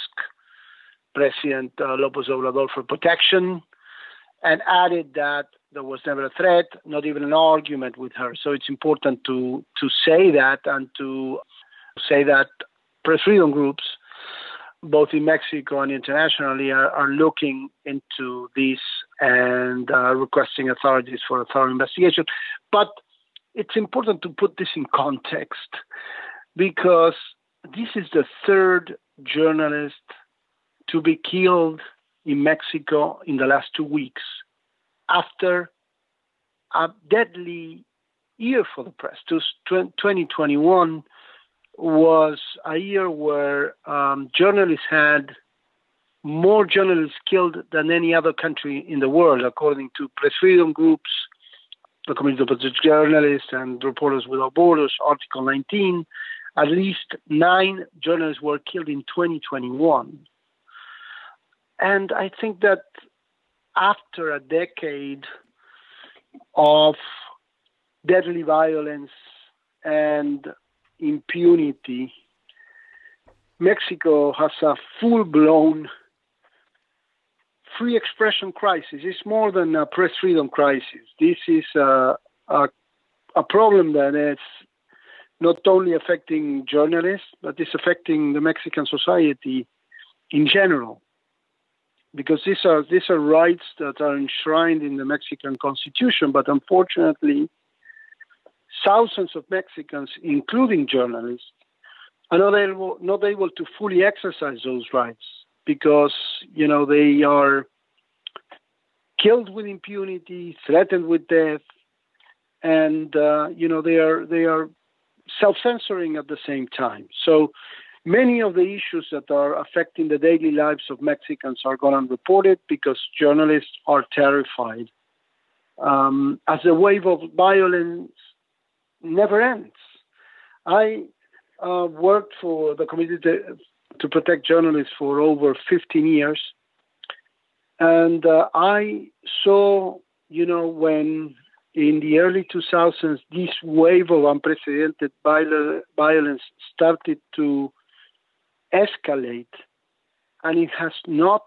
President uh, Lopez Obrador for protection and added that there was never a threat, not even an argument with her. So it's important to to say that and to say that press freedom groups, both in Mexico and internationally, are, are looking into this and uh, requesting authorities for a thorough investigation. But it's important to put this in context because this is the third journalist to be killed in Mexico in the last two weeks after a deadly year for the press. 2021 was a year where um, journalists had more journalists killed than any other country in the world, according to press freedom groups, the Committee of Journalists and Reporters Without Borders, Article 19. At least nine journalists were killed in 2021. And I think that after a decade of deadly violence and impunity, Mexico has a full blown free expression crisis. It's more than a press freedom crisis. This is a, a, a problem that is not only affecting journalists, but it's affecting the Mexican society in general because these are these are rights that are enshrined in the Mexican Constitution, but unfortunately, thousands of Mexicans, including journalists, are not able not able to fully exercise those rights because you know they are killed with impunity, threatened with death, and uh, you know they are they are self-censoring at the same time. So Many of the issues that are affecting the daily lives of Mexicans are gone unreported because journalists are terrified. Um, as the wave of violence never ends. I uh, worked for the Committee to, Protect Journalists for over 15 years. And uh, I saw, you know, when in the early 2000s, this wave of unprecedented violence started to escalate, and it has not,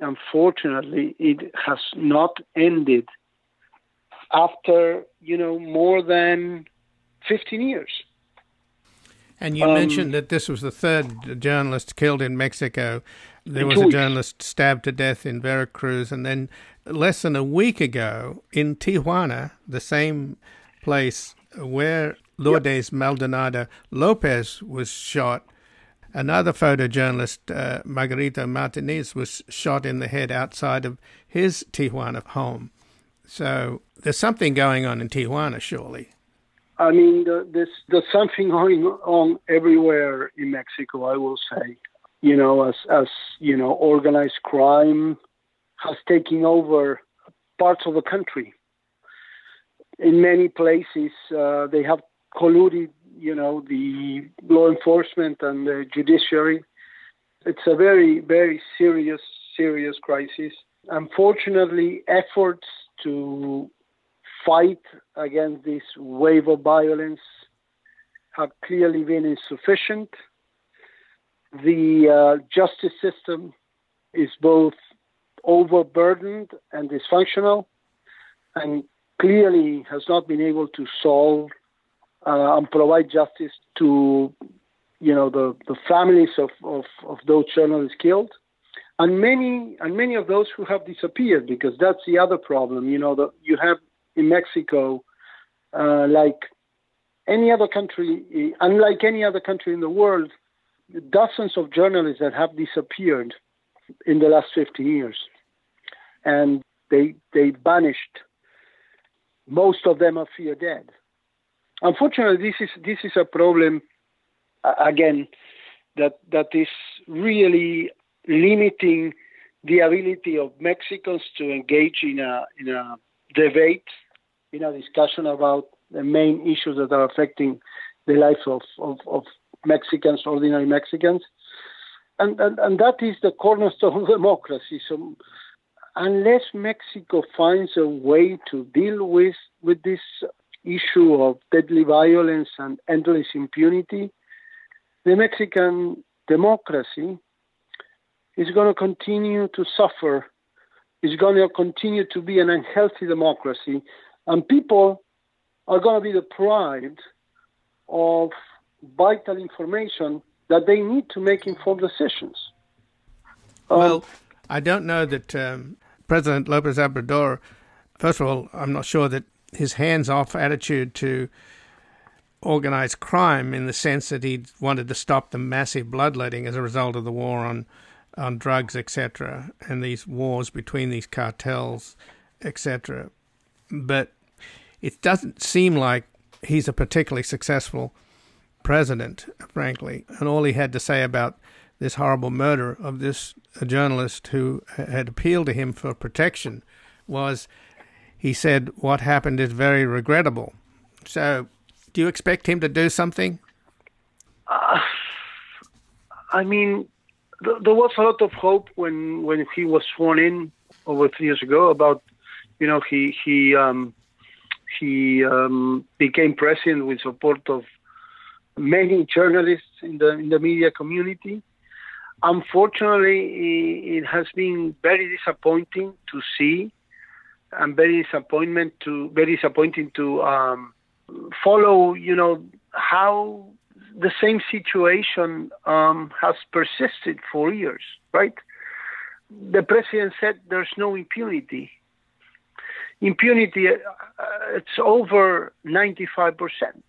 unfortunately, it has not ended after you know more than 15 years. And you um, mentioned that this was the third journalist killed in Mexico. There was a journalist stabbed to death in Veracruz, and then less than a week ago in Tijuana, the same place where Lourdes yep. Maldonado Lopez was shot, Another photojournalist, uh, Margarito Martinez, was shot in the head outside of his Tijuana home. So there's something going on in Tijuana, surely. I mean, there's, there's something going on everywhere in Mexico, I will say. You know, as, as you know, organized crime has taken over parts of the country. In many places, uh, they have colluded you know, the law enforcement and the judiciary. It's a very, very serious, serious crisis. Unfortunately, efforts to fight against this wave of violence have clearly been insufficient. The uh, justice system is both overburdened and dysfunctional, and clearly has not been able to solve uh, and provide justice to you know the, the families of, of, of those journalists killed and many and many of those who have disappeared because that's the other problem you know that you have in Mexico uh, like any other country unlike any other country in the world dozens of journalists that have disappeared in the last 50 years. And they they vanished most of them are fear dead. Unfortunately, this is this is a problem again that that is really limiting the ability of Mexicans to engage in a in a debate, in a discussion about the main issues that are affecting the life of, of, of Mexicans, ordinary Mexicans. And, and, and that is the cornerstone of *laughs* democracy. So unless Mexico finds a way to deal with with this issue of deadly violence and endless impunity, the Mexican democracy is going to continue to suffer, is going to continue to be an unhealthy democracy, and people are going to be deprived of vital information that they need to make informed decisions. Um, well, I don't know that um, President Lopez Obrador, first of all, I'm not sure that his hands off attitude to organized crime in the sense that he wanted to stop the massive bloodletting as a result of the war on on drugs, etc., and these wars between these cartels, etc. But it doesn't seem like he's a particularly successful president, frankly. And all he had to say about this horrible murder of this journalist who had appealed to him for protection was he said, What happened is very regrettable. So, do you expect him to do something? Uh, I mean, th- there was a lot of hope when, when he was sworn in over three years ago about, you know, he he um, he um, became president with support of many journalists in the in the media community. Unfortunately, it has been very disappointing to see, and very disappointment to very disappointing to um, follow. You know how the same situation um, has persisted for years, right? The president said there's no impunity. Impunity, uh, it's over 95 percent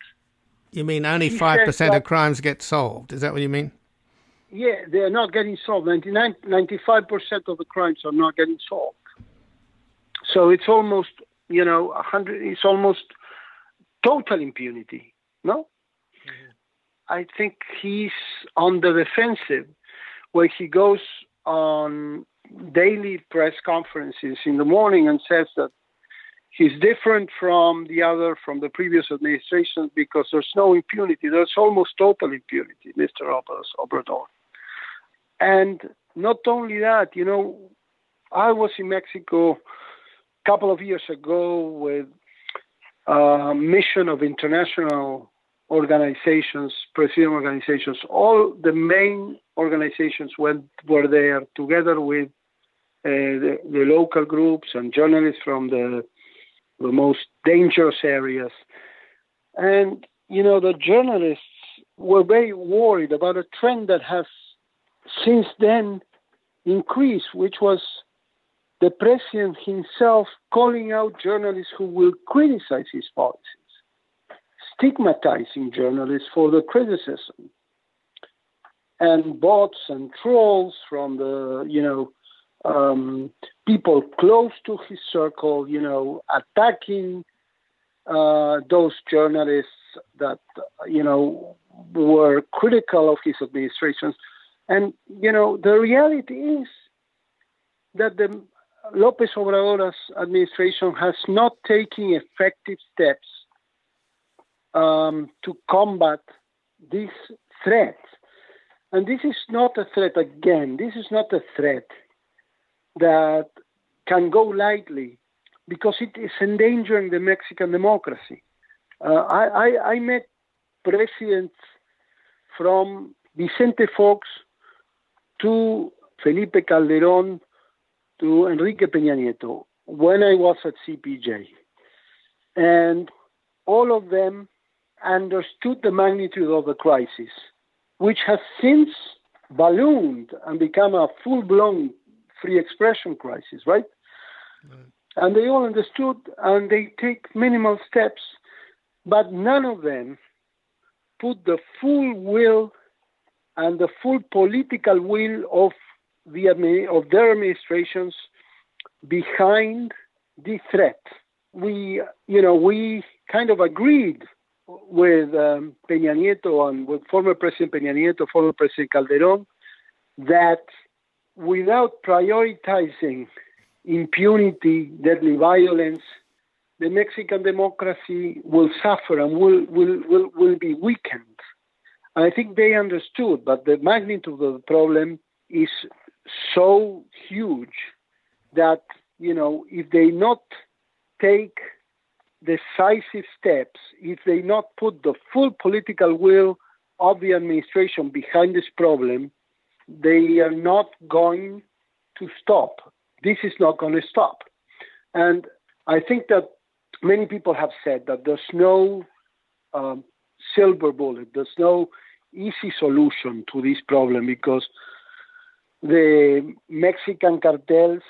you mean only five percent of crimes get solved? Is that what you mean? Yeah, they are not getting solved. 95 percent of the crimes are not getting solved. So it's almost, you know, hundred. It's almost total impunity. No, mm-hmm. I think he's on the defensive, where he goes on daily press conferences in the morning and says that he's different from the other from the previous administration because there's no impunity. There's almost total impunity, Mr. Obrador. And not only that, you know, I was in Mexico a couple of years ago with a mission of international organizations, Brazilian organizations. All the main organizations went were there together with uh, the, the local groups and journalists from the the most dangerous areas. And, you know, the journalists were very worried about a trend that has since then increased, which was the president himself calling out journalists who will criticize his policies, stigmatizing journalists for the criticism. And bots and trolls from the, you know, um, people close to his circle, you know, attacking uh, those journalists that, you know, were critical of his administrations. And, you know, the reality is that the Lopez Obrador's administration has not taken effective steps um, to combat these threats. And this is not a threat, again, this is not a threat that can go lightly because it is endangering the Mexican democracy. Uh, I, I, I, met presidents from Vicente Fox to Felipe Calderón to Enrique Peña Nieto when I was at CPJ. And all of them understood the magnitude of the crisis, which has since ballooned and become a full blown free expression crisis, right? right? And they all understood and they take minimal steps, but none of them put the full will and the full political will of the of their administrations behind the threat. We, you know, we kind of agreed with um, Peña Nieto and with former President Peña Nieto, former President Calderón, that without prioritizing impunity, deadly violence, the Mexican democracy will suffer and will, will, will, will be weakened. I think they understood, but the magnitude of the problem is so huge that, you know, if they not take decisive steps, if they not put the full political will of the administration behind this problem, they are not going to stop. This is not going to stop. And I think that many people have said that there's no um, silver bullet, there's no easy solution to this problem because the Mexican cartels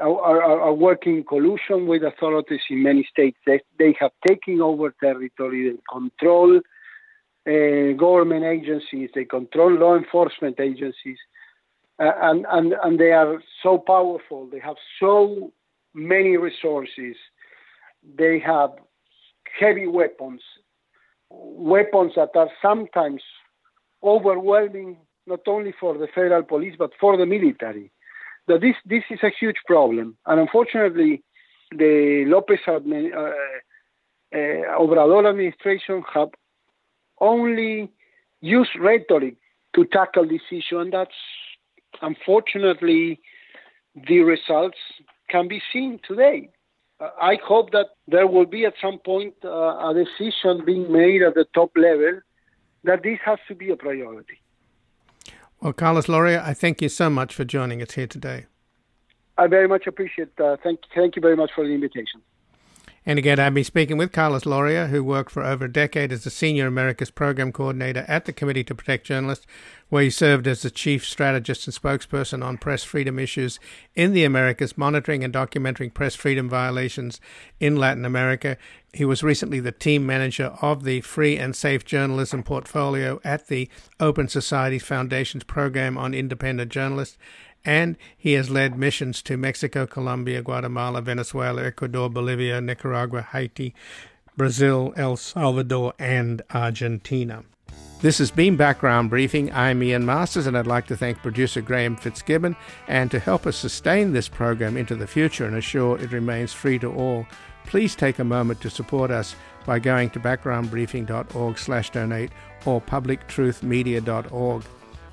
are, are, are, working in collusion with authorities in many states. They, they have taken over territory, they control uh, government agencies, they control law enforcement agencies, uh, and, and, and they are so powerful, they have so many resources, they have heavy weapons, weapons that are sometimes overwhelming not only for the federal police but for the military. That this this is a huge problem, and unfortunately, the Lopez uh, uh, Obrador administration have only use rhetoric to tackle this issue, and that's unfortunately the results can be seen today. Uh, I hope that there will be at some point uh, a decision being made at the top level that this has to be a priority. Well, Carlos Lauría, I thank you so much for joining us here today. I very much appreciate. Uh, thank thank you very much for the invitation. And again, I've been speaking with Carlos Lauría, who worked for over a decade as the Senior Americas Program Coordinator at the Committee to Protect Journalists, where he served as the Chief Strategist and Spokesperson on press freedom issues in the Americas, monitoring and documenting press freedom violations in Latin America. He was recently the team manager of the Free and Safe Journalism portfolio at the Open Society Foundation's program on independent journalists and he has led missions to Mexico, Colombia, Guatemala, Venezuela, Ecuador, Bolivia, Nicaragua, Haiti, Brazil, El Salvador, and Argentina. This has been Background Briefing. I'm Ian Masters, and I'd like to thank producer Graham Fitzgibbon. And to help us sustain this program into the future and assure it remains free to all, please take a moment to support us by going to backgroundbriefing.org/donate or publictruthmedia.org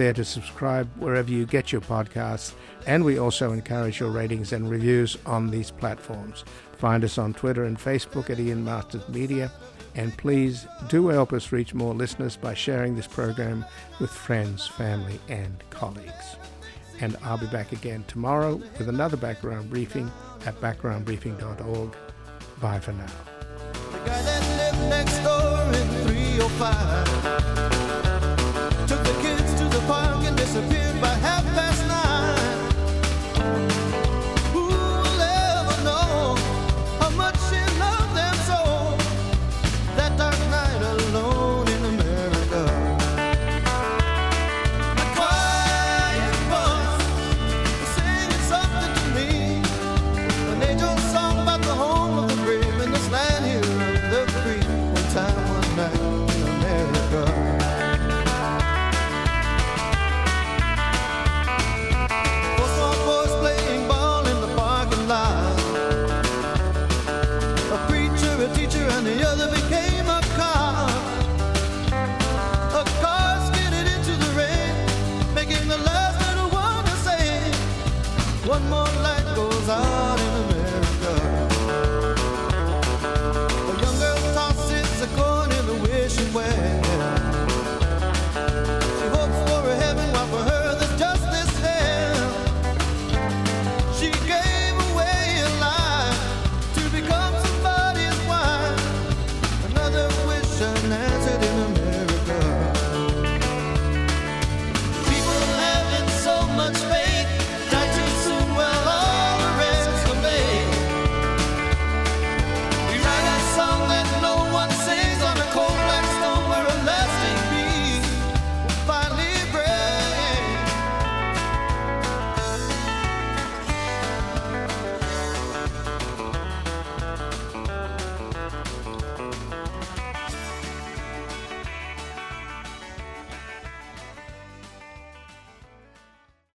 there to subscribe wherever you get your podcasts, and we also encourage your ratings and reviews on these platforms. Find us on Twitter and Facebook at Ian Masters Media, and please do help us reach more listeners by sharing this program with friends, family, and colleagues. And I'll be back again tomorrow with another background briefing at backgroundbriefing.org. Bye for now. Took the kids to the park and disappeared by half.